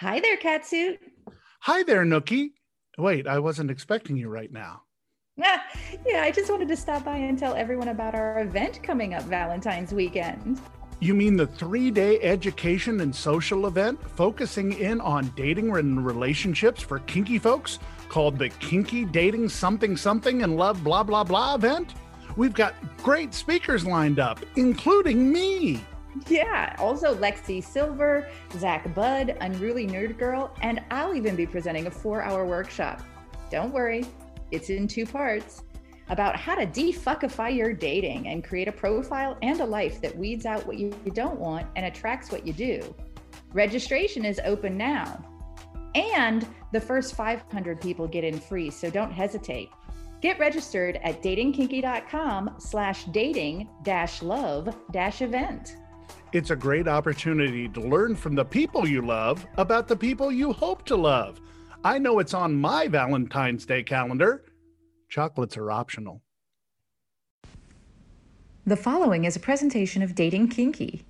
Hi there, Catsuit. Hi there, Nookie. Wait, I wasn't expecting you right now. yeah, I just wanted to stop by and tell everyone about our event coming up Valentine's weekend. You mean the three day education and social event focusing in on dating and relationships for kinky folks called the Kinky Dating Something Something and Love Blah Blah Blah event? We've got great speakers lined up, including me. Yeah, also Lexi Silver, Zach Budd, Unruly Nerd Girl, and I'll even be presenting a four hour workshop. Don't worry, it's in two parts about how to defuckify your dating and create a profile and a life that weeds out what you don't want and attracts what you do. Registration is open now. And the first 500 people get in free, so don't hesitate. Get registered at datingkinky.com slash dating dash love dash event. It's a great opportunity to learn from the people you love about the people you hope to love. I know it's on my Valentine's Day calendar. Chocolates are optional. The following is a presentation of Dating Kinky,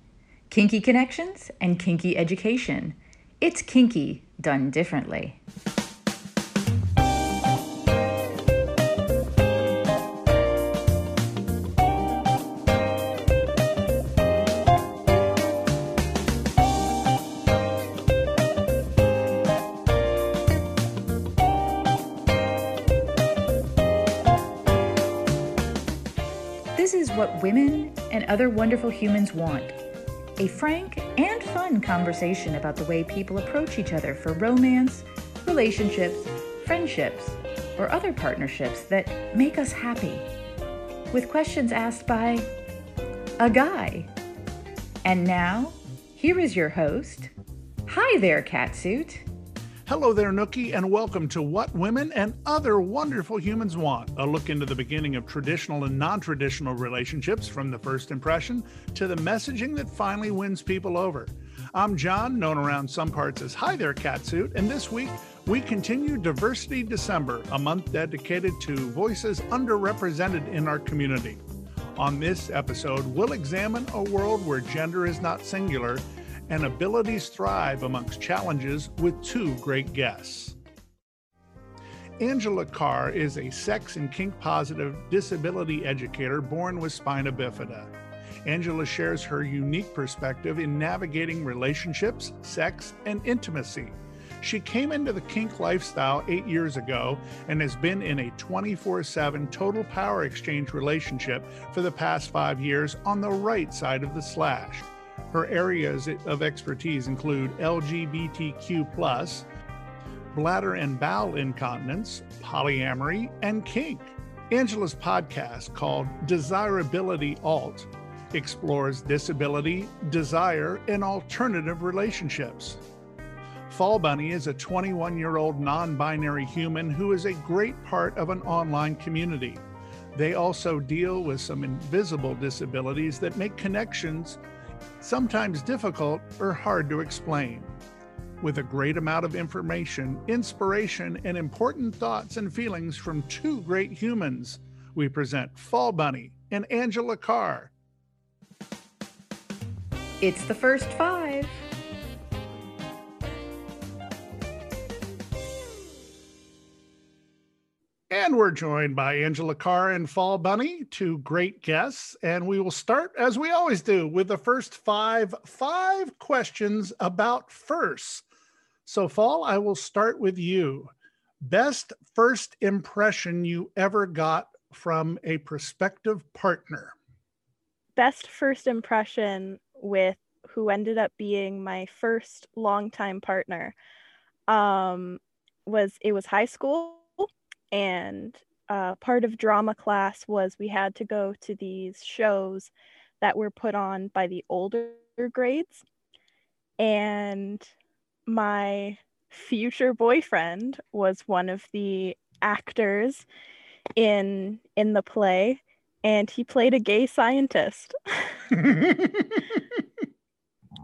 Kinky Connections, and Kinky Education. It's kinky done differently. What women and other wonderful humans want a frank and fun conversation about the way people approach each other for romance, relationships, friendships, or other partnerships that make us happy. With questions asked by a guy. And now, here is your host. Hi there, Catsuit. Hello there, Nookie, and welcome to What Women and Other Wonderful Humans Want, a look into the beginning of traditional and non traditional relationships from the first impression to the messaging that finally wins people over. I'm John, known around some parts as Hi There Catsuit, and this week we continue Diversity December, a month dedicated to voices underrepresented in our community. On this episode, we'll examine a world where gender is not singular and abilities thrive amongst challenges with two great guests. Angela Carr is a sex and kink positive disability educator born with spina bifida. Angela shares her unique perspective in navigating relationships, sex, and intimacy. She came into the kink lifestyle eight years ago and has been in a 24 7 total power exchange relationship for the past five years on the right side of the slash. Her areas of expertise include LGBTQ, bladder and bowel incontinence, polyamory, and kink. Angela's podcast, called Desirability Alt, explores disability, desire, and alternative relationships. Fall Bunny is a 21 year old non binary human who is a great part of an online community. They also deal with some invisible disabilities that make connections sometimes difficult or hard to explain. With a great amount of information, inspiration, and important thoughts and feelings from two great humans, we present Fall Bunny and Angela Carr. It's the first five. And we're joined by Angela Carr and Fall Bunny, two great guests. And we will start, as we always do, with the first five five questions about first. So, Fall, I will start with you. Best first impression you ever got from a prospective partner? Best first impression with who ended up being my first longtime partner um, was it was high school and uh, part of drama class was we had to go to these shows that were put on by the older grades. And my future boyfriend was one of the actors in in the play and he played a gay scientist.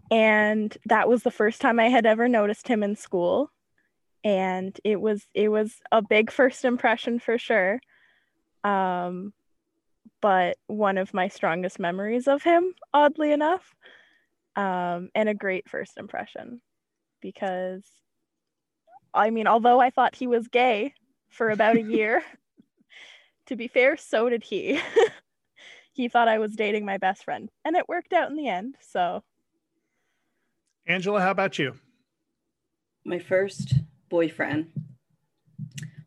And that was the first time i had ever noticed him in school and it was it was a big first impression for sure um but one of my strongest memories of him oddly enough um and a great first impression because I mean, although I thought he was gay for about a year, to be fair, so did he. he thought I was dating my best friend, and it worked out in the end. So, Angela, how about you? My first boyfriend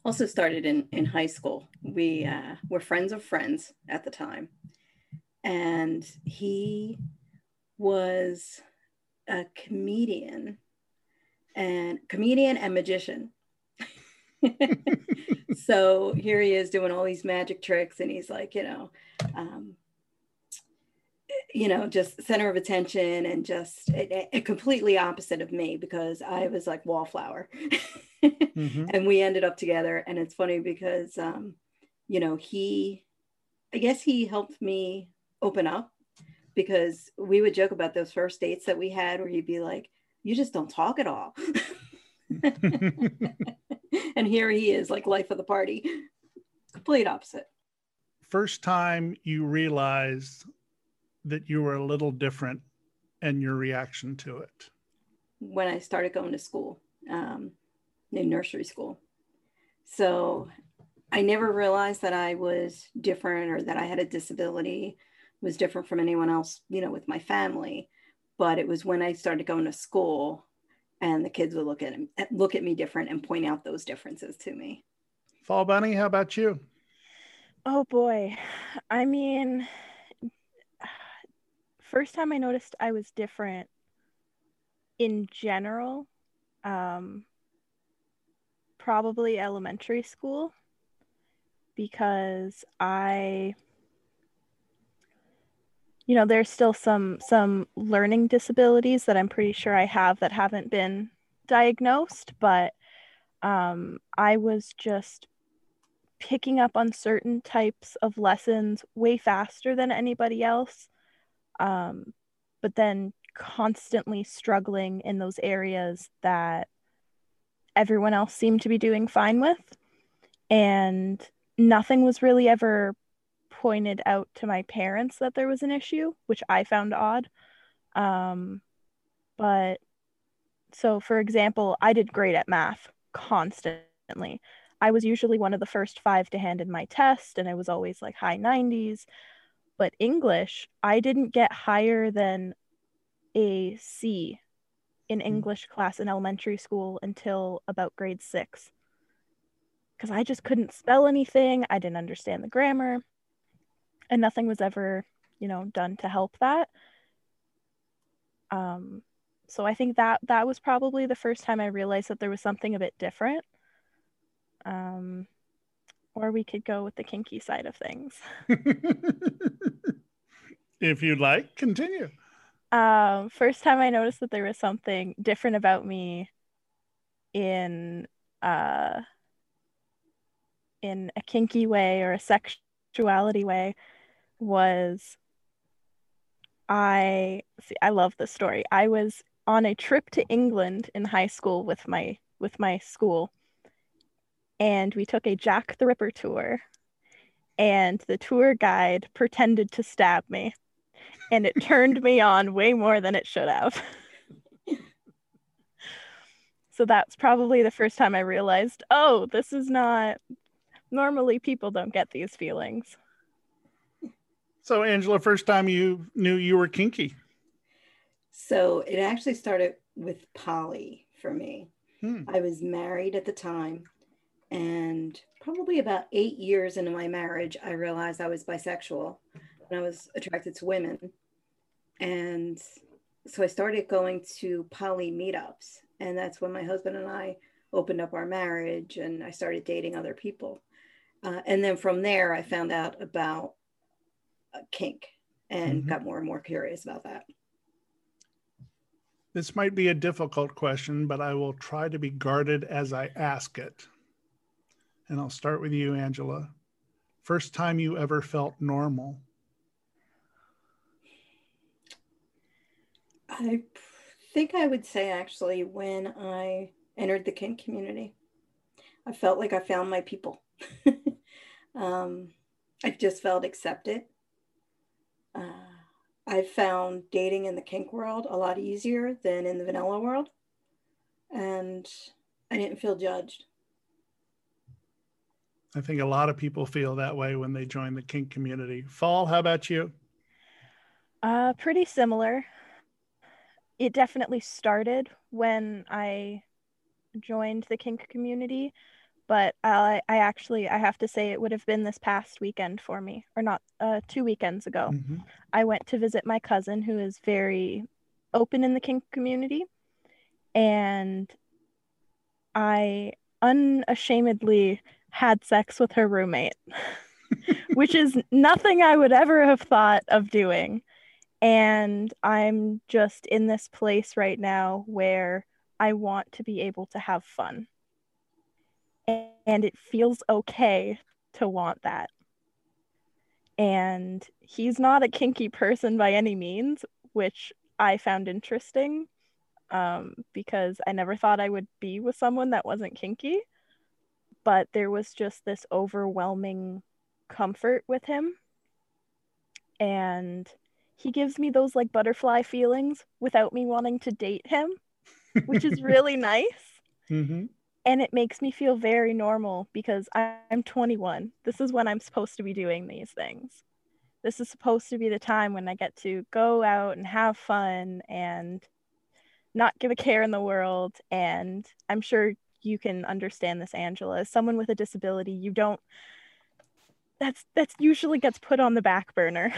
also started in, in high school. We uh, were friends of friends at the time. And he was a comedian and comedian and magician. so here he is doing all these magic tricks and he's like, you know, um, you know, just center of attention and just a, a completely opposite of me because I was like wallflower. mm-hmm. And we ended up together. And it's funny because, um, you know, he, I guess he helped me open up because we would joke about those first dates that we had where he'd be like, you just don't talk at all. and here he is, like life of the party, complete opposite. First time you realized that you were a little different and your reaction to it? When I started going to school, um, in nursery school. So I never realized that I was different or that I had a disability, was different from anyone else, you know, with my family. But it was when I started going to school and the kids would look at look at me different and point out those differences to me. Fall Bunny, how about you? Oh boy. I mean, first time I noticed I was different in general, um, probably elementary school because I you know there's still some some learning disabilities that I'm pretty sure I have that haven't been diagnosed but um, I was just picking up on certain types of lessons way faster than anybody else um, but then constantly struggling in those areas that everyone else seemed to be doing fine with. And nothing was really ever pointed out to my parents that there was an issue, which I found odd. Um, but so, for example, I did great at math constantly. I was usually one of the first five to hand in my test, and I was always like high 90s. But English, I didn't get higher than a C in hmm. English class in elementary school until about grade six. Because I just couldn't spell anything, I didn't understand the grammar, and nothing was ever, you know, done to help that. Um, so I think that that was probably the first time I realized that there was something a bit different. Um, or we could go with the kinky side of things. if you'd like, continue. Um, first time I noticed that there was something different about me in uh in a kinky way or a sexuality way was I see I love this story. I was on a trip to England in high school with my with my school and we took a Jack the Ripper tour. And the tour guide pretended to stab me, and it turned me on way more than it should have. so that's probably the first time I realized, oh, this is not normally people don't get these feelings. So, Angela, first time you knew you were kinky? So, it actually started with poly for me. Hmm. I was married at the time and probably about eight years into my marriage, I realized I was bisexual and I was attracted to women. And so I started going to poly meetups. And that's when my husband and I opened up our marriage and I started dating other people. Uh, and then from there, I found out about uh, kink and mm-hmm. got more and more curious about that. This might be a difficult question, but I will try to be guarded as I ask it. And I'll start with you, Angela. First time you ever felt normal? I think I would say actually when I entered the kink community, I felt like I found my people. um, I just felt accepted. Uh, I found dating in the kink world a lot easier than in the vanilla world. and I didn't feel judged. I think a lot of people feel that way when they join the kink community. Fall, how about you? Uh, pretty similar. It definitely started when I joined the kink community, but I, I actually I have to say it would have been this past weekend for me, or not uh, two weekends ago. Mm-hmm. I went to visit my cousin who is very open in the kink community, and I unashamedly had sex with her roommate, which is nothing I would ever have thought of doing. And I'm just in this place right now where I want to be able to have fun. And it feels okay to want that. And he's not a kinky person by any means, which I found interesting um, because I never thought I would be with someone that wasn't kinky but there was just this overwhelming comfort with him. And he gives me those like butterfly feelings without me wanting to date him, which is really nice. Mm-hmm. And it makes me feel very normal because I'm 21. This is when I'm supposed to be doing these things. This is supposed to be the time when I get to go out and have fun and not give a care in the world. And I'm sure you can understand this angela. As someone with a disability you don't that's that's usually gets put on the back burner.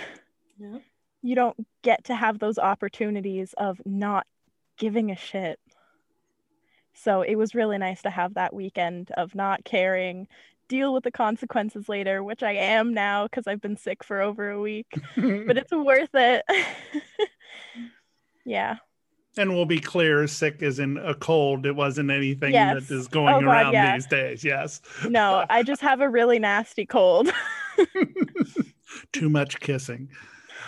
Yeah. you don't get to have those opportunities of not giving a shit. So it was really nice to have that weekend of not caring. Deal with the consequences later which i am now because i've been sick for over a week but it's worth it. Yeah and we'll be clear, sick is in a cold. It wasn't anything yes. that is going oh, God, around yeah. these days. Yes. No, I just have a really nasty cold. Too much kissing.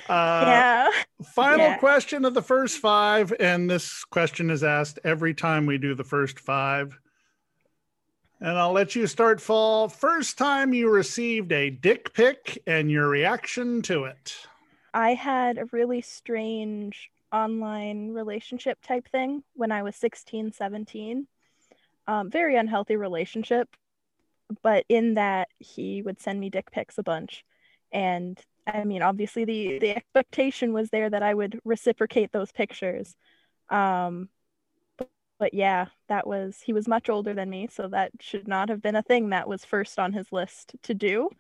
Uh, yeah. Final yeah. question of the first five. And this question is asked every time we do the first five. And I'll let you start, Fall. First time you received a dick pic and your reaction to it. I had a really strange online relationship type thing when I was 16, 17. Um, very unhealthy relationship, but in that he would send me dick pics a bunch. And I mean, obviously, the, the expectation was there that I would reciprocate those pictures. Um, but, but yeah, that was, he was much older than me, so that should not have been a thing that was first on his list to do.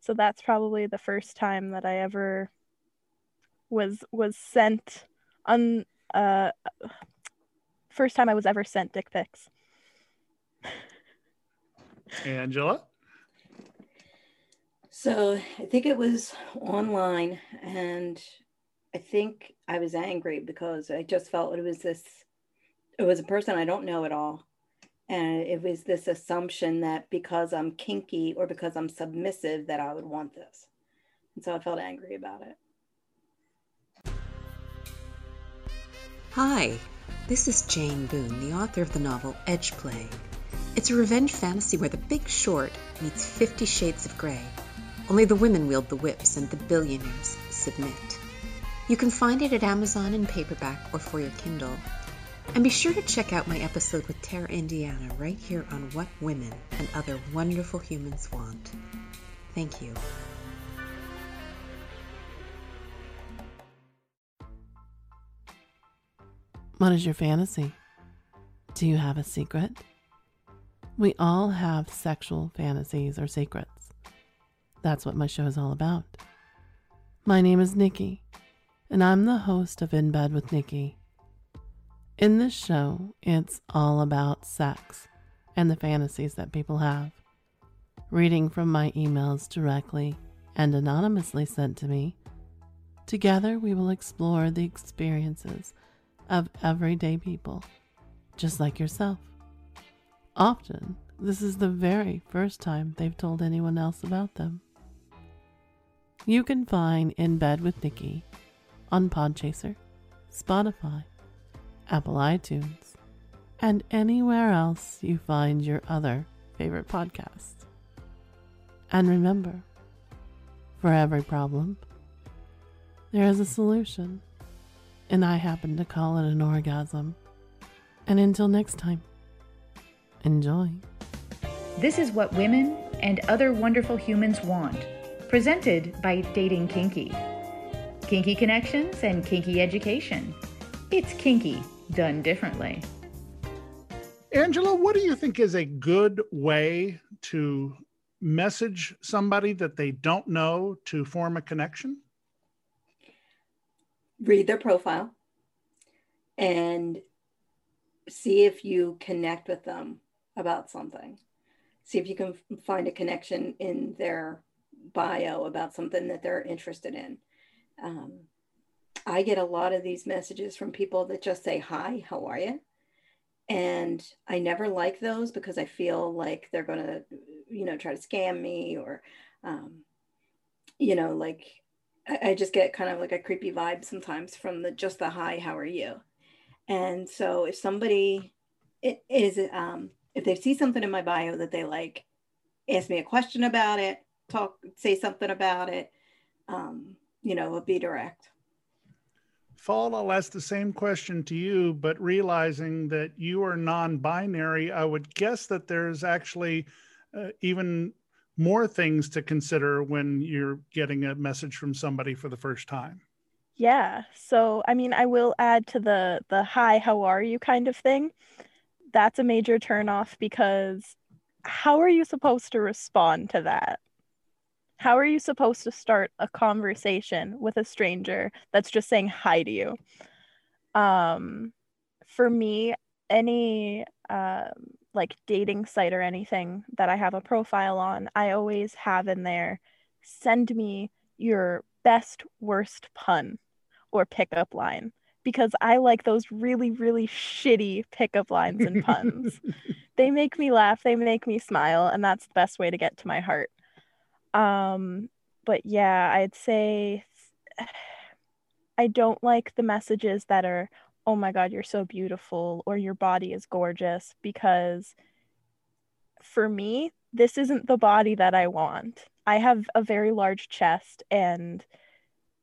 So that's probably the first time that I ever was was sent un uh first time I was ever sent dick pics. Angela? So I think it was online and I think I was angry because I just felt it was this it was a person I don't know at all. And it was this assumption that because I'm kinky or because I'm submissive that I would want this. And so I felt angry about it. Hi, this is Jane Boone, the author of the novel Edgeplay. It's a revenge fantasy where the big short meets Fifty Shades of Grey. Only the women wield the whips and the billionaires submit. You can find it at Amazon in paperback or for your Kindle. And be sure to check out my episode with Tara Indiana right here on What Women and Other Wonderful Humans Want. Thank you. What is your fantasy? Do you have a secret? We all have sexual fantasies or secrets. That's what my show is all about. My name is Nikki, and I'm the host of In Bed with Nikki. In this show, it's all about sex and the fantasies that people have. Reading from my emails directly and anonymously sent to me, together we will explore the experiences of everyday people, just like yourself. Often, this is the very first time they've told anyone else about them. You can find In Bed with Nikki on Podchaser, Spotify, Apple iTunes, and anywhere else you find your other favorite podcasts. And remember, for every problem, there is a solution and I happen to call it an orgasm. And until next time, enjoy. This is what women and other wonderful humans want. Presented by Dating Kinky. Kinky connections and kinky education. It's kinky done differently. Angela, what do you think is a good way to message somebody that they don't know to form a connection? Read their profile and see if you connect with them about something. See if you can find a connection in their bio about something that they're interested in. Um, I get a lot of these messages from people that just say, Hi, how are you? And I never like those because I feel like they're going to, you know, try to scam me or, um, you know, like I, just get kind of like a creepy vibe sometimes from the just the hi, how are you? And so if somebody is, um, if they see something in my bio that they like, ask me a question about it, talk, say something about it, um, you know, be direct. Fall, I'll ask the same question to you, but realizing that you are non binary, I would guess that there's actually uh, even more things to consider when you're getting a message from somebody for the first time. Yeah. So, I mean, I will add to the the hi, how are you kind of thing. That's a major turnoff because how are you supposed to respond to that? How are you supposed to start a conversation with a stranger that's just saying hi to you? Um, for me, any um, like dating site or anything that I have a profile on, I always have in there send me your best worst pun or pickup line because I like those really, really shitty pickup lines and puns. they make me laugh, they make me smile, and that's the best way to get to my heart. Um, but yeah, I'd say I don't like the messages that are, oh my God, you're so beautiful, or your body is gorgeous, because for me, this isn't the body that I want. I have a very large chest and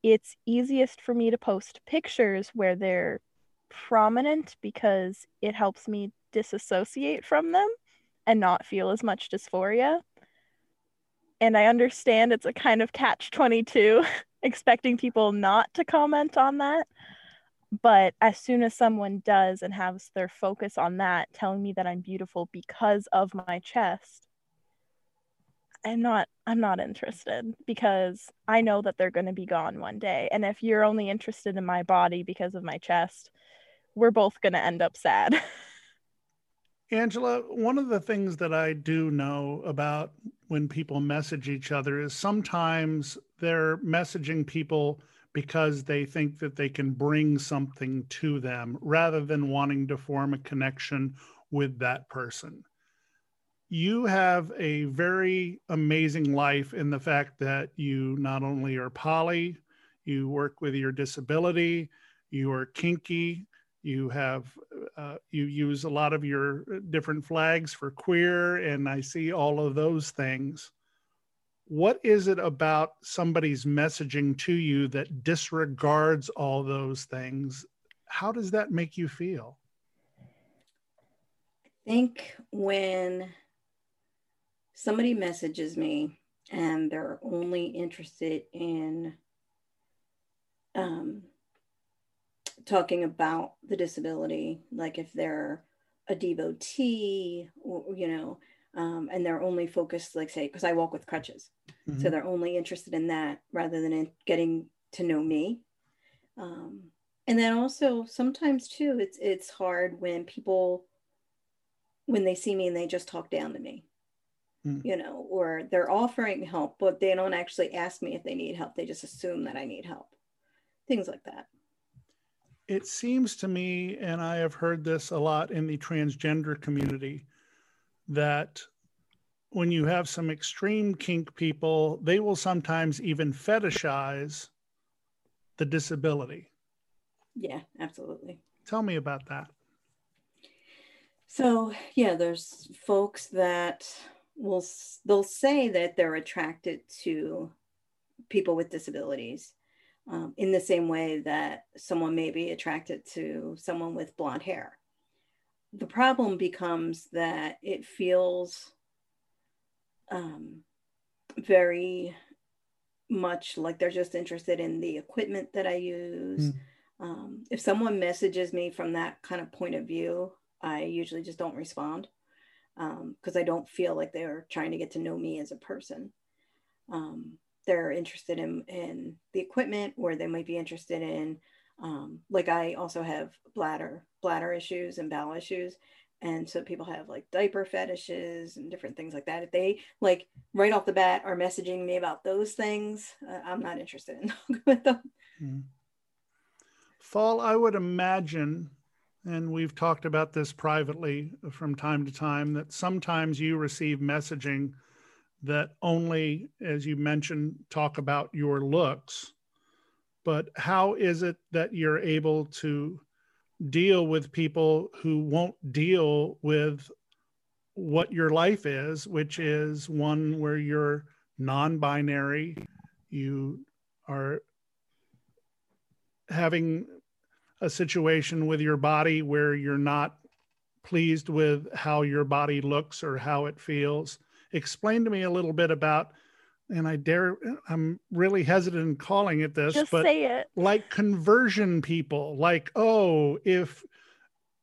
it's easiest for me to post pictures where they're prominent because it helps me disassociate from them and not feel as much dysphoria. And I understand it's a kind of catch 22 expecting people not to comment on that. But as soon as someone does and has their focus on that, telling me that I'm beautiful because of my chest, I'm not I'm not interested because I know that they're going to be gone one day and if you're only interested in my body because of my chest we're both going to end up sad. Angela, one of the things that I do know about when people message each other is sometimes they're messaging people because they think that they can bring something to them rather than wanting to form a connection with that person you have a very amazing life in the fact that you not only are poly, you work with your disability, you are kinky, you have uh, you use a lot of your different flags for queer, and I see all of those things. What is it about somebody's messaging to you that disregards all those things? How does that make you feel? I think when somebody messages me and they're only interested in um, talking about the disability, like if they're a devotee, or, you know, um, and they're only focused, like say, because I walk with crutches, mm-hmm. so they're only interested in that rather than in getting to know me. Um, and then also sometimes too, it's it's hard when people when they see me and they just talk down to me mm. you know, or they're offering help, but they don't actually ask me if they need help. They just assume that I need help. Things like that. It seems to me, and I have heard this a lot in the transgender community, that when you have some extreme kink people, they will sometimes even fetishize the disability. Yeah, absolutely. Tell me about that. So, yeah, there's folks that will they'll say that they're attracted to people with disabilities um, in the same way that someone may be attracted to someone with blonde hair. The problem becomes that it feels um, very much like they're just interested in the equipment that I use. Mm. Um, if someone messages me from that kind of point of view, I usually just don't respond because um, I don't feel like they're trying to get to know me as a person. Um, they're interested in, in the equipment, or they might be interested in, um, like I also have bladder bladder issues and bowel issues, and so people have like diaper fetishes and different things like that. If they like right off the bat are messaging me about those things uh, i'm not interested in talking with them. Mm. fall i would imagine and we've talked about this privately from time to time that sometimes you receive messaging that only as you mentioned talk about your looks but how is it that you're able to deal with people who won't deal with what your life is, which is one where you're non binary, you are having a situation with your body where you're not pleased with how your body looks or how it feels. Explain to me a little bit about and I dare, I'm really hesitant in calling it this, Just but say it. like conversion people, like, oh, if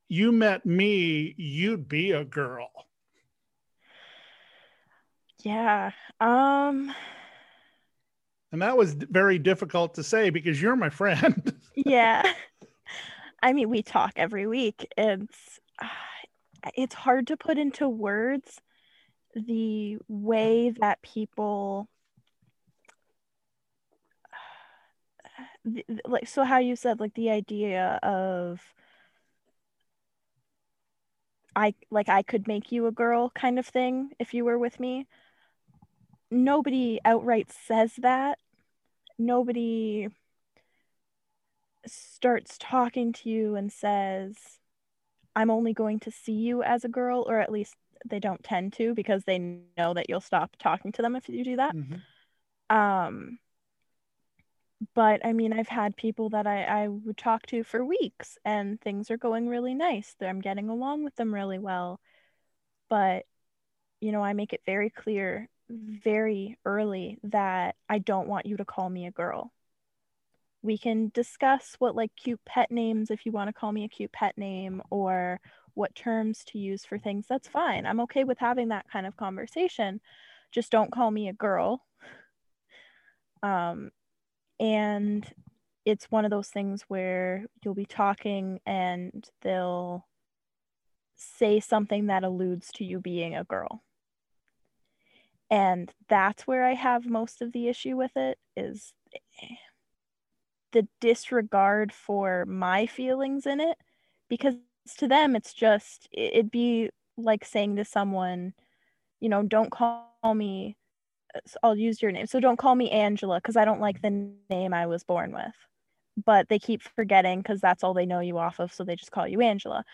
you met me, you'd be a girl. Yeah. Um, and that was very difficult to say because you're my friend. yeah. I mean, we talk every week. It's, uh, it's hard to put into words the way that people like so how you said like the idea of I like I could make you a girl kind of thing if you were with me. Nobody outright says that. Nobody starts talking to you and says, I'm only going to see you as a girl, or at least they don't tend to because they know that you'll stop talking to them if you do that. Mm-hmm. Um, but I mean, I've had people that I, I would talk to for weeks and things are going really nice. I'm getting along with them really well. But, you know, I make it very clear very early that I don't want you to call me a girl. We can discuss what like cute pet names, if you want to call me a cute pet name, or what terms to use for things. That's fine. I'm okay with having that kind of conversation. Just don't call me a girl. Um, and it's one of those things where you'll be talking and they'll say something that alludes to you being a girl. And that's where i have most of the issue with it is the disregard for my feelings in it because to them it's just it'd be like saying to someone you know don't call me I'll use your name. So don't call me Angela because I don't like the name I was born with. But they keep forgetting because that's all they know you off of. So they just call you Angela.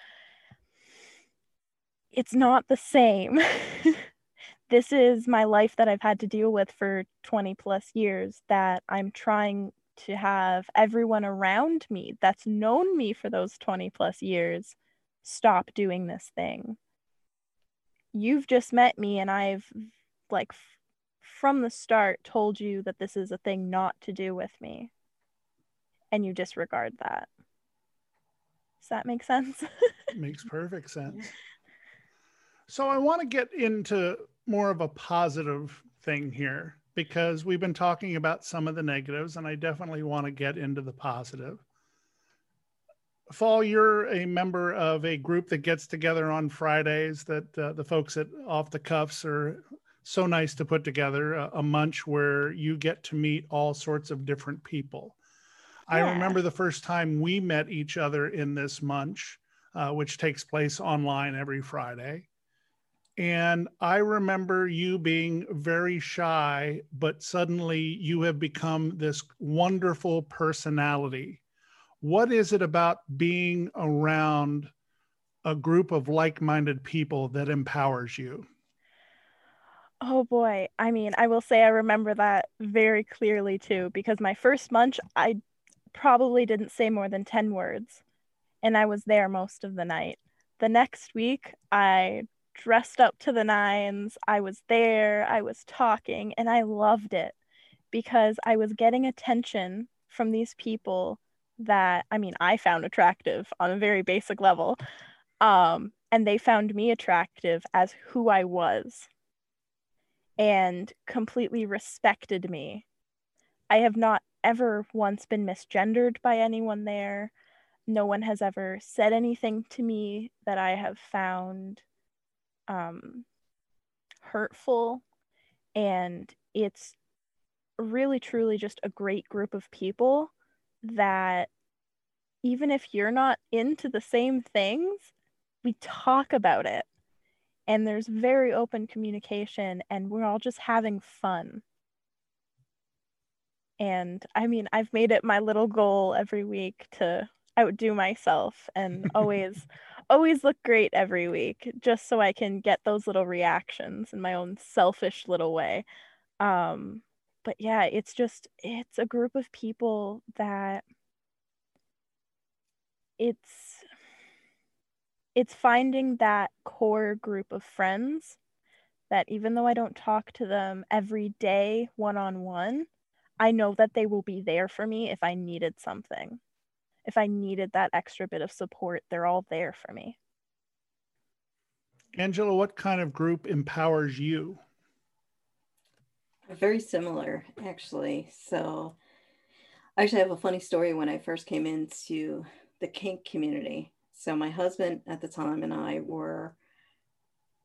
It's not the same. this is my life that I've had to deal with for 20 plus years that I'm trying to have everyone around me that's known me for those 20 plus years stop doing this thing. You've just met me and I've like from the start told you that this is a thing not to do with me. And you disregard that. Does that make sense? Makes perfect sense. So i want to get into more of a positive thing here because we've been talking about some of the negatives and i definitely want to get into the positive. Fall you're a member of a group that gets together on fridays that uh, the folks at off the cuffs are so nice to put together a, a munch where you get to meet all sorts of different people. Yeah. I remember the first time we met each other in this munch, uh, which takes place online every Friday. And I remember you being very shy, but suddenly you have become this wonderful personality. What is it about being around a group of like minded people that empowers you? Oh boy. I mean, I will say I remember that very clearly too, because my first munch, I probably didn't say more than 10 words, and I was there most of the night. the next week, I dressed up to the nines. I was there, I was talking, and I loved it because I was getting attention from these people that I mean, I found attractive on a very basic level. Um, and they found me attractive as who I was and completely respected me. I have not ever once been misgendered by anyone there. No one has ever said anything to me that I have found um, hurtful. And it's really, truly just a great group of people that even if you're not into the same things, we talk about it. And there's very open communication, and we're all just having fun. And I mean, I've made it my little goal every week to outdo myself and always always look great every week just so I can get those little reactions in my own selfish little way. Um but yeah, it's just it's a group of people that it's it's finding that core group of friends that even though I don't talk to them every day one on one, I know that they will be there for me if I needed something. If I needed that extra bit of support, they're all there for me. Angela, what kind of group empowers you? Very similar, actually. So, I actually have a funny story when I first came into the kink community. So my husband at the time and I were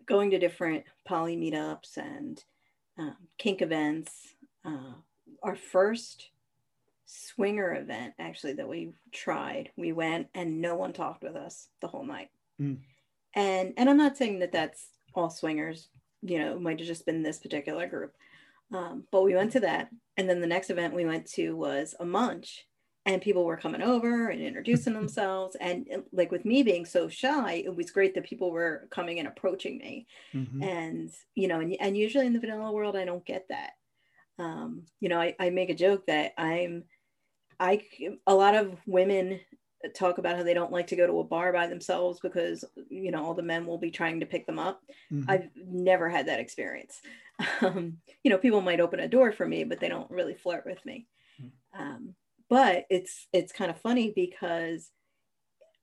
going to different poly meetups and um, kink events. Uh, our first swinger event, actually, that we tried, we went and no one talked with us the whole night. Mm. And and I'm not saying that that's all swingers. You know, it might have just been this particular group. Um, but we went to that, and then the next event we went to was a munch, and people were coming over and introducing themselves and like with me being so shy it was great that people were coming and approaching me mm-hmm. and you know and, and usually in the vanilla world i don't get that um, you know I, I make a joke that i'm i a lot of women talk about how they don't like to go to a bar by themselves because you know all the men will be trying to pick them up mm-hmm. i've never had that experience um, you know people might open a door for me but they don't really flirt with me mm-hmm. um, but it's it's kind of funny because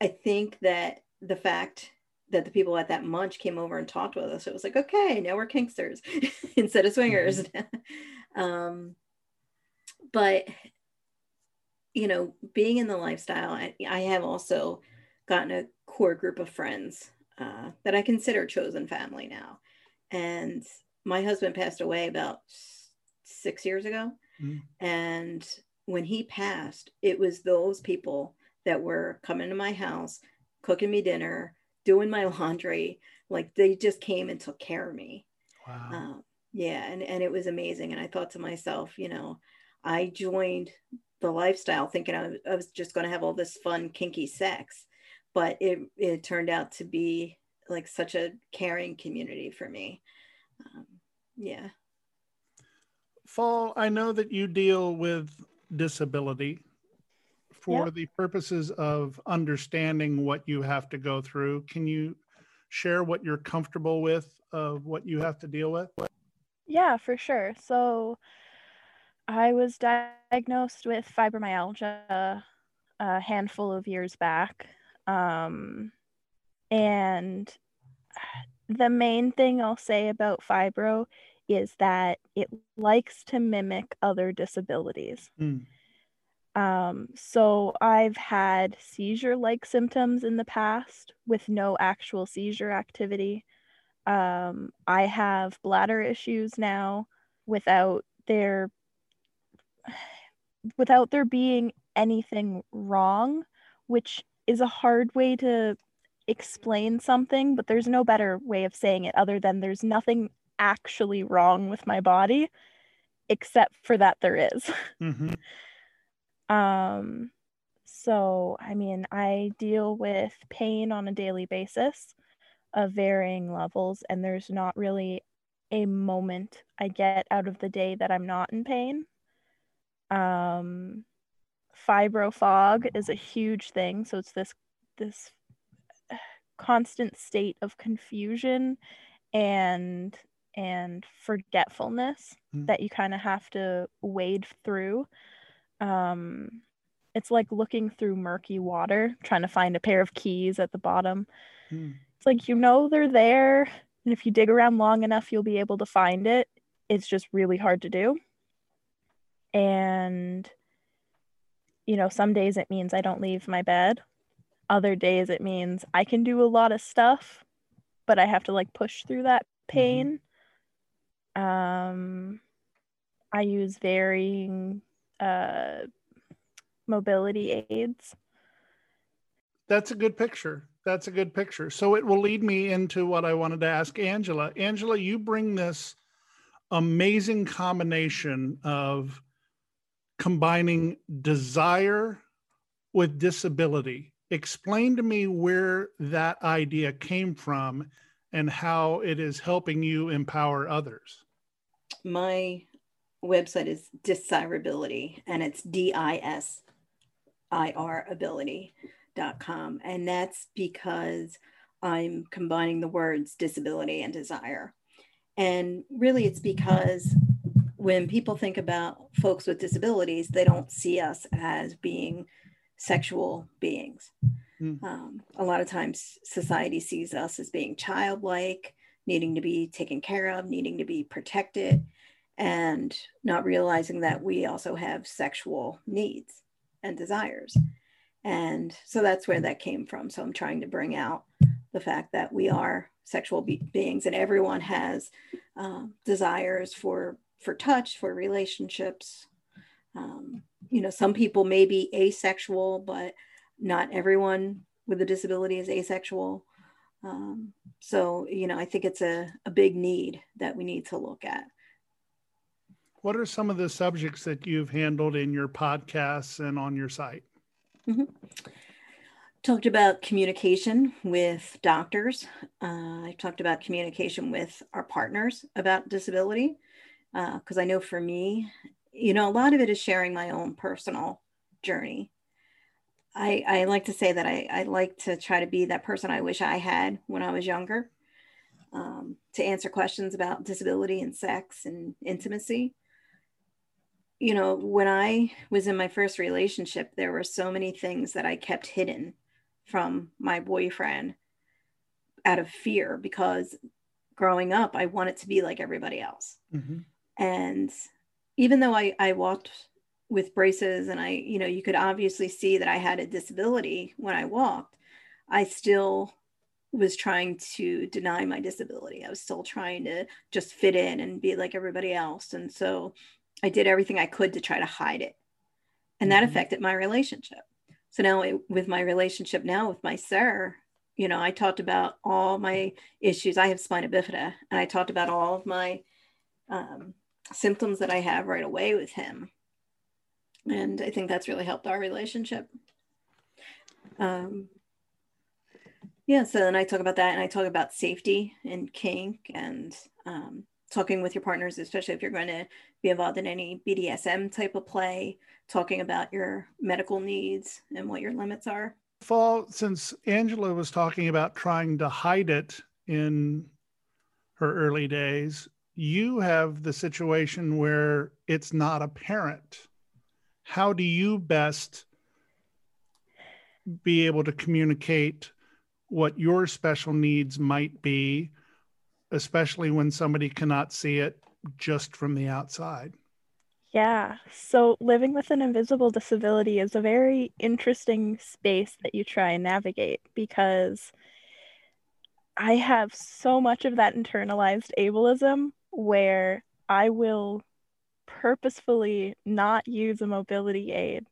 I think that the fact that the people at that munch came over and talked with us, it was like, okay, now we're kinksters instead of swingers. Mm-hmm. um, but you know, being in the lifestyle, I, I, have also gotten a core group of friends uh, that I consider chosen family now. And my husband passed away about six years ago. Mm. And when he passed, it was those people that were coming to my house, cooking me dinner, doing my laundry. Like they just came and took care of me. Wow. Um, yeah. And, and it was amazing. And I thought to myself, you know, I joined the lifestyle thinking I, I was just going to have all this fun, kinky sex. But it, it turned out to be like such a caring community for me. Um, yeah. Fall, I know that you deal with disability for yep. the purposes of understanding what you have to go through. Can you share what you're comfortable with of what you have to deal with? Yeah, for sure. So I was diagnosed with fibromyalgia a handful of years back. Um, and the main thing I'll say about fibro is that it likes to mimic other disabilities. Mm. Um, so I've had seizure like symptoms in the past with no actual seizure activity. Um, I have bladder issues now without there without there being anything wrong, which is a hard way to explain something, but there's no better way of saying it other than there's nothing actually wrong with my body except for that there is. Mm-hmm. um so i mean i deal with pain on a daily basis of varying levels and there's not really a moment i get out of the day that i'm not in pain um fibro fog is a huge thing so it's this this constant state of confusion and and forgetfulness mm. that you kind of have to wade through um it's like looking through murky water trying to find a pair of keys at the bottom mm. it's like you know they're there and if you dig around long enough you'll be able to find it it's just really hard to do and you know some days it means i don't leave my bed other days it means i can do a lot of stuff but i have to like push through that mm-hmm. pain mm-hmm. Um i use varying uh mobility aids that's a good picture that's a good picture so it will lead me into what i wanted to ask angela angela you bring this amazing combination of combining desire with disability. Explain to me where that idea came from and how it is helping you empower others. My website is disirability and it's D I S I R ability.com. And that's because I'm combining the words disability and desire. And really, it's because when people think about folks with disabilities, they don't see us as being sexual beings. Mm. Um, a lot of times, society sees us as being childlike, needing to be taken care of, needing to be protected, and not realizing that we also have sexual needs and desires. And so that's where that came from. So I'm trying to bring out the fact that we are sexual be- beings and everyone has um, desires for for touch, for relationships. Um, you know, some people may be asexual, but not everyone with a disability is asexual. Um, so, you know, I think it's a, a big need that we need to look at. What are some of the subjects that you've handled in your podcasts and on your site? Mm-hmm. Talked about communication with doctors. Uh, I talked about communication with our partners about disability because uh, I know for me, you know, a lot of it is sharing my own personal journey. I, I like to say that I, I like to try to be that person I wish I had when I was younger um, to answer questions about disability and sex and intimacy. You know, when I was in my first relationship, there were so many things that I kept hidden from my boyfriend out of fear because growing up, I wanted to be like everybody else. Mm-hmm. And even though I, I walked with braces and I, you know, you could obviously see that I had a disability when I walked, I still was trying to deny my disability. I was still trying to just fit in and be like everybody else. And so I did everything I could to try to hide it. And that mm-hmm. affected my relationship. So now it, with my relationship now with my sir, you know, I talked about all my issues. I have spina bifida, and I talked about all of my um, symptoms that I have right away with him. And I think that's really helped our relationship. Um, yeah, so then I talk about that and I talk about safety and kink and um, talking with your partners, especially if you're going to be involved in any BDSM type of play, talking about your medical needs and what your limits are. Fall, since Angela was talking about trying to hide it in her early days, you have the situation where it's not apparent. How do you best be able to communicate what your special needs might be, especially when somebody cannot see it just from the outside? Yeah. So living with an invisible disability is a very interesting space that you try and navigate because I have so much of that internalized ableism where I will purposefully not use a mobility aid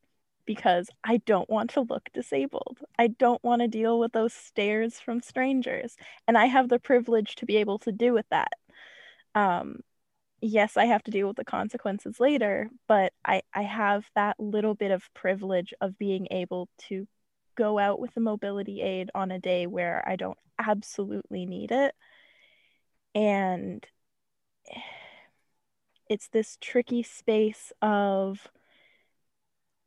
because I don't want to look disabled. I don't want to deal with those stares from strangers. And I have the privilege to be able to do with that. Um, yes, I have to deal with the consequences later, but I, I have that little bit of privilege of being able to go out with a mobility aid on a day where I don't absolutely need it. And it's this tricky space of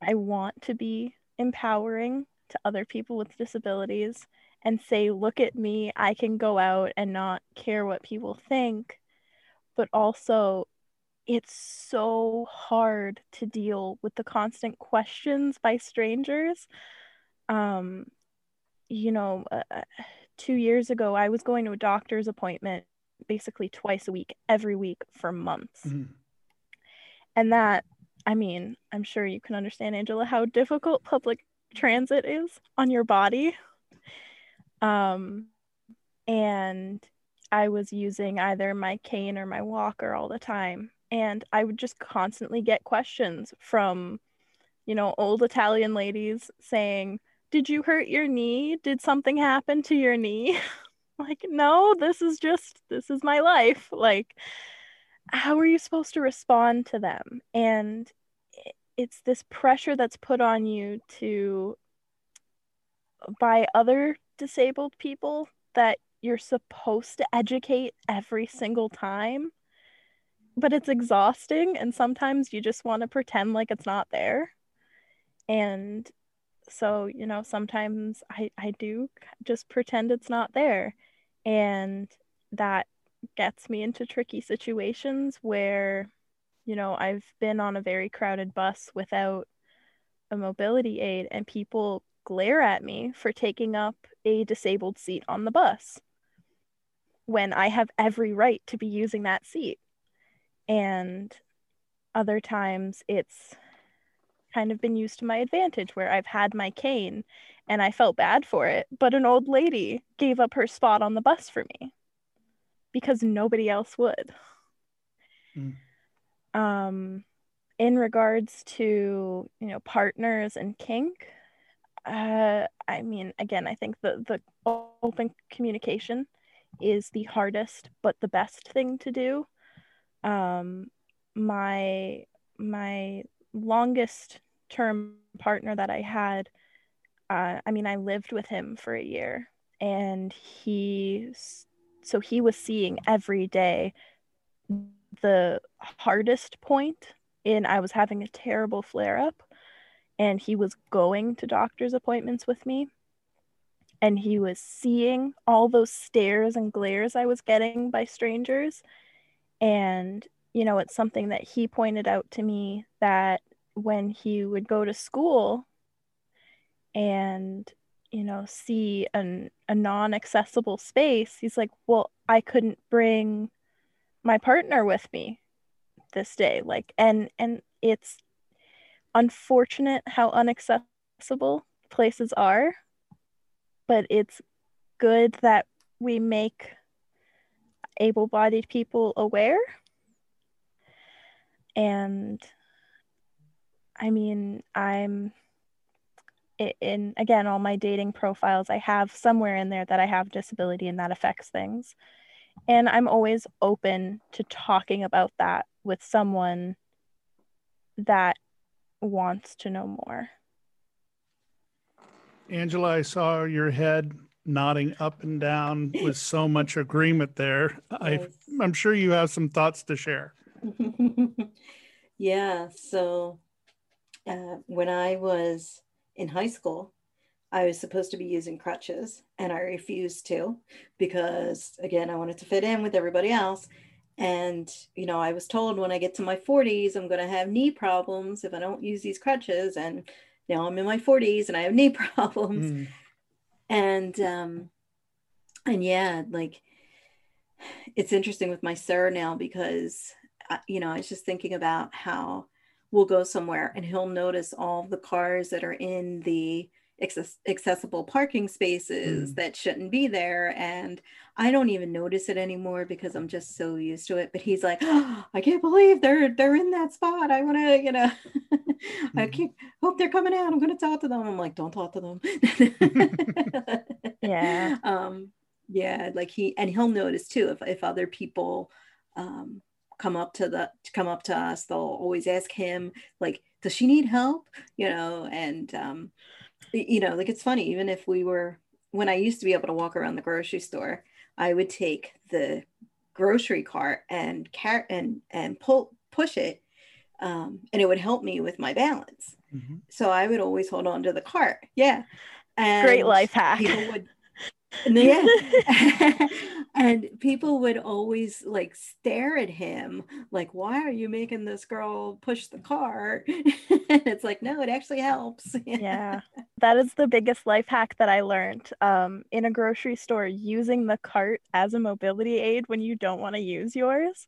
I want to be empowering to other people with disabilities and say, look at me, I can go out and not care what people think. But also, it's so hard to deal with the constant questions by strangers. Um, you know, uh, uh two years ago, I was going to a doctor's appointment basically twice a week, every week for months. Mm-hmm. And that, I mean, I'm sure you can understand, Angela, how difficult public transit is on your body. Um, and I was using either my cane or my walker all the time. And I would just constantly get questions from, you know, old Italian ladies saying, Did you hurt your knee? Did something happen to your knee? like, no, this is just, this is my life. Like, how are you supposed to respond to them? And it's this pressure that's put on you to, by other disabled people, that you're supposed to educate every single time. But it's exhausting, and sometimes you just want to pretend like it's not there. And so, you know, sometimes I, I do just pretend it's not there. And that gets me into tricky situations where, you know, I've been on a very crowded bus without a mobility aid, and people glare at me for taking up a disabled seat on the bus when I have every right to be using that seat. And other times it's kind of been used to my advantage where I've had my cane and I felt bad for it, but an old lady gave up her spot on the bus for me because nobody else would. Mm. Um, in regards to you know partners and kink, uh, I mean, again, I think the the open communication is the hardest but the best thing to do. Um, my my longest term partner that I had, uh, I mean, I lived with him for a year, and he so he was seeing every day the hardest point in I was having a terrible flare up and he was going to doctor's appointments with me and he was seeing all those stares and glares I was getting by strangers and you know it's something that he pointed out to me that when he would go to school and you know see an, a non-accessible space he's like well i couldn't bring my partner with me this day like and and it's unfortunate how unaccessible places are, but it's good that we make able bodied people aware. And I mean, I'm in again all my dating profiles i have somewhere in there that i have disability and that affects things and i'm always open to talking about that with someone that wants to know more. Angela, I saw your head nodding up and down with so much agreement there. Yes. I, am sure you have some thoughts to share. yeah. So uh, when I was in high school, I was supposed to be using crutches and I refused to because, again, I wanted to fit in with everybody else. And, you know, I was told when I get to my 40s, I'm going to have knee problems if I don't use these crutches. And now I'm in my 40s and I have knee problems. Mm. And, um, and yeah, like it's interesting with my sir now because, uh, you know, I was just thinking about how we'll go somewhere and he'll notice all the cars that are in the access- accessible parking spaces mm. that shouldn't be there. And i don't even notice it anymore because i'm just so used to it. But he's like oh, i can't believe they're they're in that spot. I want to you know mm-hmm. i can't hope they're coming out i'm going to talk to them. I'm like don't talk to them. Yeah. Um yeah like he and he'll notice too if, if other people um come up to the come up to us they'll always ask him like does she need help you know and um you know, like it's funny, even if we were, when I used to be able to walk around the grocery store, I would take the grocery cart and car- and and pull push it um, and it would help me with my balance. Mm-hmm. So I would always hold on to the cart. Yeah. And Great life hack. People would yeah. and people would always like stare at him like why are you making this girl push the car it's like no it actually helps yeah that is the biggest life hack that i learned um, in a grocery store using the cart as a mobility aid when you don't want to use yours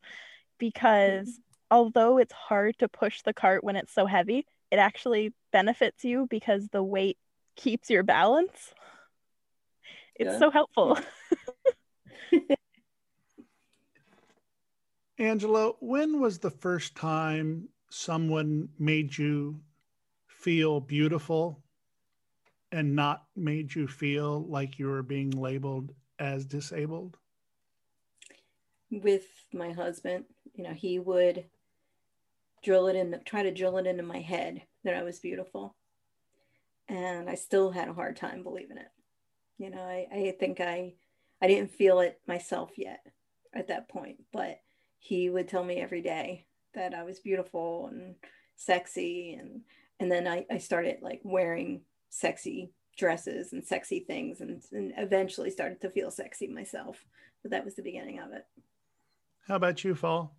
because mm-hmm. although it's hard to push the cart when it's so heavy it actually benefits you because the weight keeps your balance it's yeah. so helpful. Angela, when was the first time someone made you feel beautiful and not made you feel like you were being labeled as disabled? With my husband, you know, he would drill it in, try to drill it into my head that I was beautiful. And I still had a hard time believing it. You know, I, I think I I didn't feel it myself yet at that point, but he would tell me every day that I was beautiful and sexy and and then I, I started like wearing sexy dresses and sexy things and, and eventually started to feel sexy myself. But that was the beginning of it. How about you, Fall?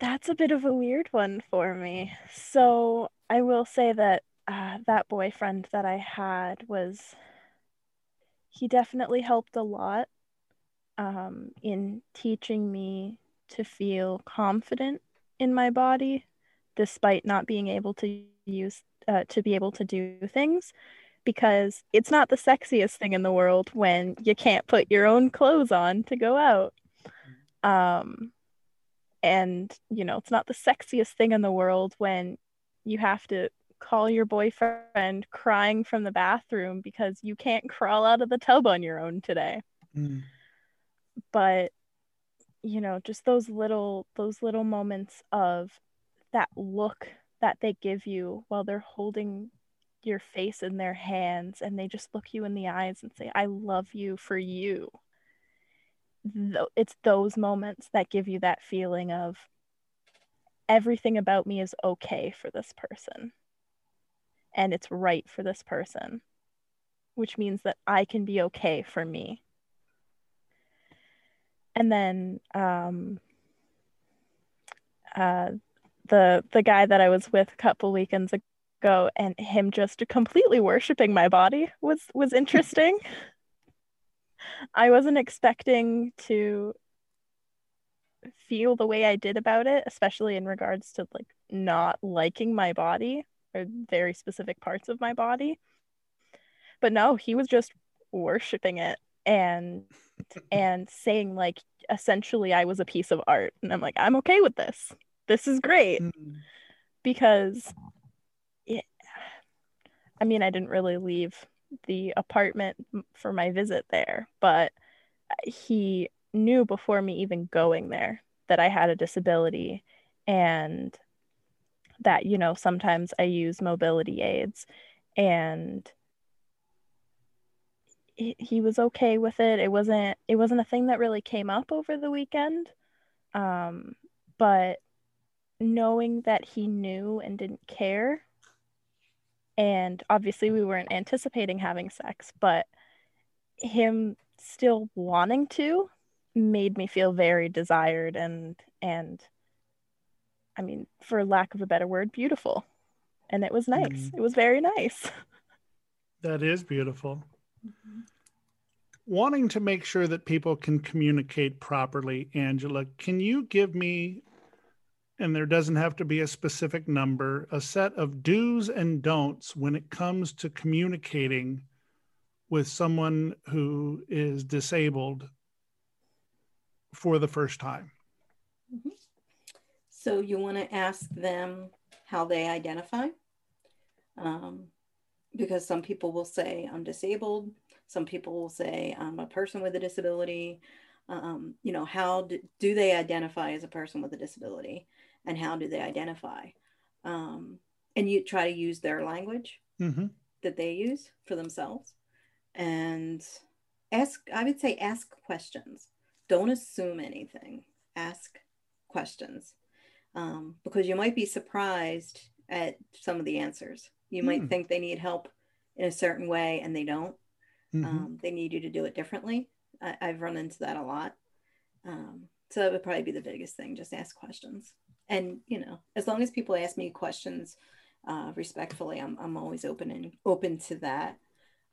That's a bit of a weird one for me. So I will say that uh, that boyfriend that I had was he definitely helped a lot um, in teaching me to feel confident in my body despite not being able to use uh, to be able to do things because it's not the sexiest thing in the world when you can't put your own clothes on to go out. Um, and you know it's not the sexiest thing in the world when you have to call your boyfriend crying from the bathroom because you can't crawl out of the tub on your own today. Mm. But you know, just those little those little moments of that look that they give you while they're holding your face in their hands and they just look you in the eyes and say, I love you for you. It's those moments that give you that feeling of everything about me is okay for this person and it's right for this person, which means that I can be okay for me. And then um, uh, the the guy that I was with a couple weekends ago, and him just completely worshiping my body was was interesting. I wasn't expecting to feel the way I did about it, especially in regards to like not liking my body or very specific parts of my body. But no, he was just worshiping it and and saying like essentially I was a piece of art. And I'm like, I'm okay with this. This is great. Mm-hmm. Because it, I mean, I didn't really leave the apartment for my visit there, but he knew before me even going there that I had a disability and that you know sometimes i use mobility aids and he, he was okay with it. It wasn't it wasn't a thing that really came up over the weekend um, but knowing that he knew and didn't care and obviously we weren't anticipating having sex but him still wanting to made me feel very desired and and I mean, for lack of a better word, beautiful. And it was nice. Mm. It was very nice. That is beautiful. Mm-hmm. Wanting to make sure that people can communicate properly, Angela, can you give me, and there doesn't have to be a specific number, a set of do's and don'ts when it comes to communicating with someone who is disabled for the first time? So you want to ask them how they identify. Um, because some people will say, I'm disabled. Some people will say, I'm a person with a disability. Um, you know, how do, do, they identify as a person with a disability? And how do they identify? Um, and you try to use their language mm-hmm. that they use for themselves. And ask, I would say, ask questions. Don't assume anything. Ask questions um, because you might be surprised at some of the answers. You might mm. think they need help in a certain way and they don't. Mm-hmm. Um, they need you to do it differently. I, have run into that a lot. Um, so that would probably be the biggest thing. Just ask questions. And, you know, as long as people ask me questions uh, respectfully, I'm, I'm always open and open to that.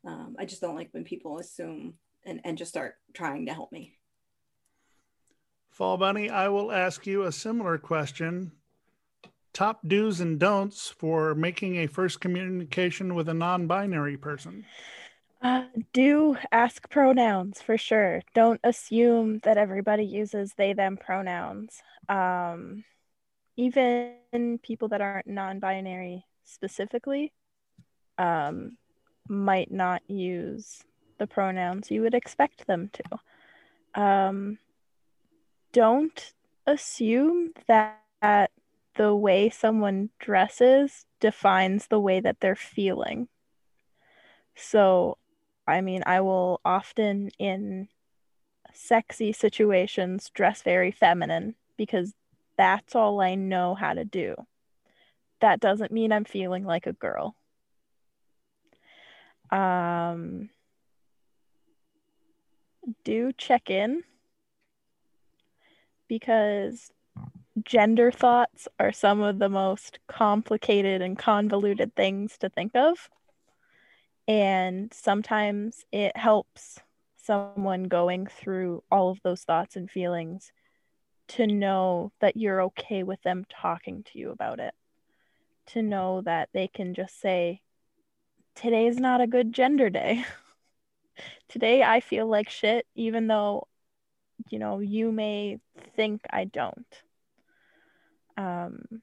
Um, I just don't like when people assume and, and just start trying to help me. Fall Bunny, I will ask you a similar question. Top do's and don'ts for making a first communication with a non binary person. Uh, do ask pronouns for sure. Don't assume that everybody uses they them pronouns. Um, even people that aren't non binary specifically um, might not use the pronouns you would expect them to. Um, don't assume that the way someone dresses defines the way that they're feeling. So, I mean, I will often in sexy situations dress very feminine because that's all I know how to do. That doesn't mean I'm feeling like a girl. Um, do check in because gender thoughts are some of the most complicated and convoluted things to think of. And sometimes it helps someone going through all of those thoughts and feelings to know that you're okay with them talking to you about it. To know that they can just say, Today's not a good gender day. Today I feel like shit, even though you know, you may think I don't. Um,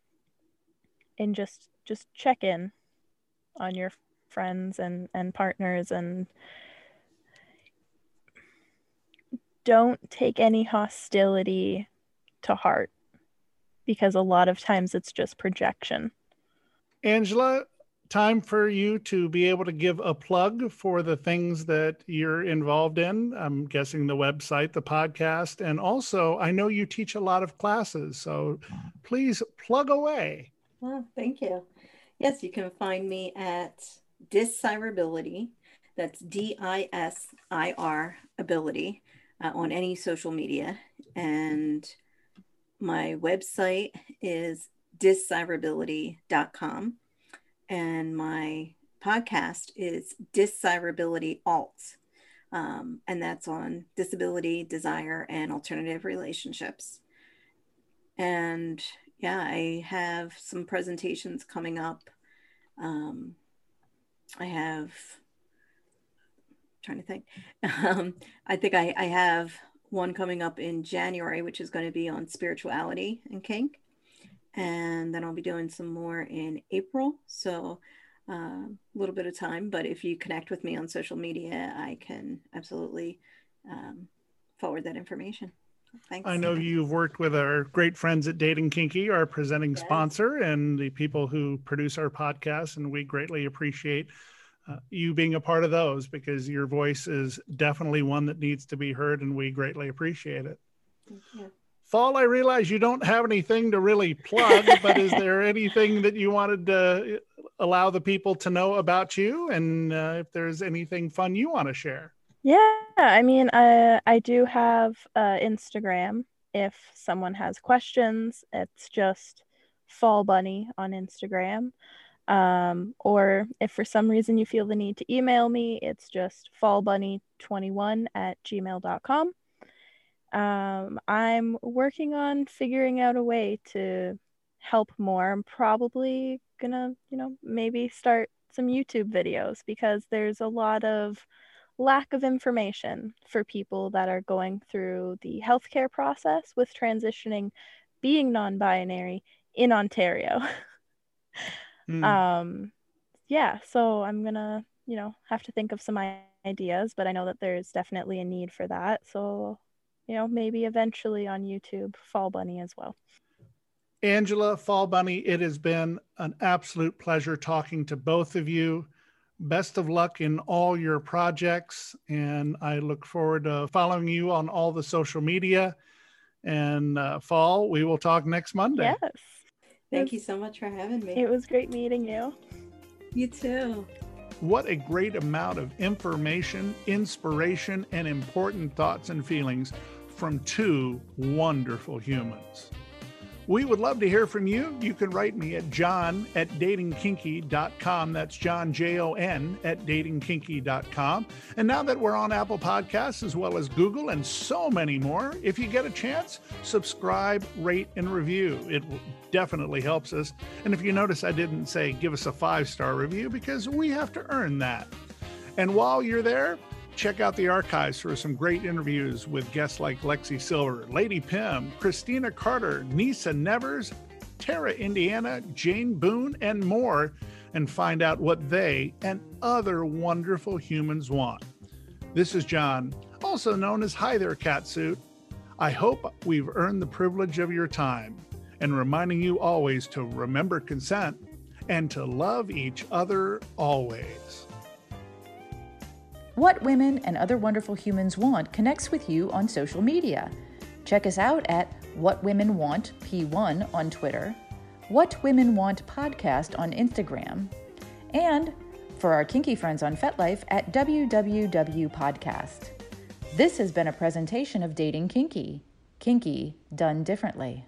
and just just check in on your friends and and partners and don't take any hostility to heart because a lot of times it's just projection. Angela, time for you to be able to give a plug for the things that you're involved in. I'm guessing the website, the podcast, and also I know you teach a lot of classes. So please plug away. Well, thank you. Yes, you can find me at Disirability. That's D I S I R ability uh, on any social media. And my website is disirability.com and my podcast is Desirability Alt. Um, and that's on disability, desire, and alternative relationships. And yeah, I have some presentations coming up. Um, I have, I'm trying to think, um, I think I, I have one coming up in January, which is going to be on spirituality and kink and then I'll be doing some more in April. So uh, a little bit of time, but if you connect with me on social media, I can absolutely um, forward that information. Thanks. I know you've worked with our great friends at Dating Kinky, our presenting yes. sponsor, and the people who produce our podcast, and we greatly appreciate uh, you being a part of those because your voice is definitely one that needs to be heard, and we greatly appreciate it. Fall, I realize you don't have anything to really plug, but is there anything that you wanted to allow the people to know about you? And uh, if there's anything fun you want to share? Yeah, I mean, uh, I do have uh, Instagram. If someone has questions, it's just Fall Bunny on Instagram. Um, or if for some reason you feel the need to email me, it's just fallbunny21 at gmail.com um, I'm working on figuring out a way to help more. I'm probably gonna, you know, maybe start some YouTube videos because there's a lot of lack of information for people that are going through the healthcare process with transitioning being non-binary in Ontario. mm. Um yeah, so I'm to, you know, have to think of some ideas, but I know that there's definitely a need for that. So you know, maybe eventually on YouTube, Fall Bunny as well. Angela, Fall Bunny, it has been an absolute pleasure talking to both of you. Best of luck in all your projects. And I look forward to following you on all the social media. And uh, Fall, we will talk next Monday. Yes. Thank you so much for having me. It was great meeting you. You too. What a great amount of information, inspiration, and important thoughts and feelings from two wonderful humans. We would love to hear from you. You can write me at john at datingkinky.com. That's John, J O N, at datingkinky.com. And now that we're on Apple Podcasts as well as Google and so many more, if you get a chance, subscribe, rate, and review. It definitely helps us. And if you notice, I didn't say give us a five star review because we have to earn that. And while you're there, Check out the archives for some great interviews with guests like Lexi Silver, Lady Pym, Christina Carter, Nisa Nevers, Tara Indiana, Jane Boone, and more, and find out what they and other wonderful humans want. This is John, also known as Hi There Catsuit. I hope we've earned the privilege of your time and reminding you always to remember consent and to love each other always. What Women and Other Wonderful Humans Want connects with you on social media. Check us out at What Women Want P1 on Twitter, What Women Want Podcast on Instagram, and for our kinky friends on FetLife at WWW Podcast. This has been a presentation of Dating Kinky. Kinky done differently.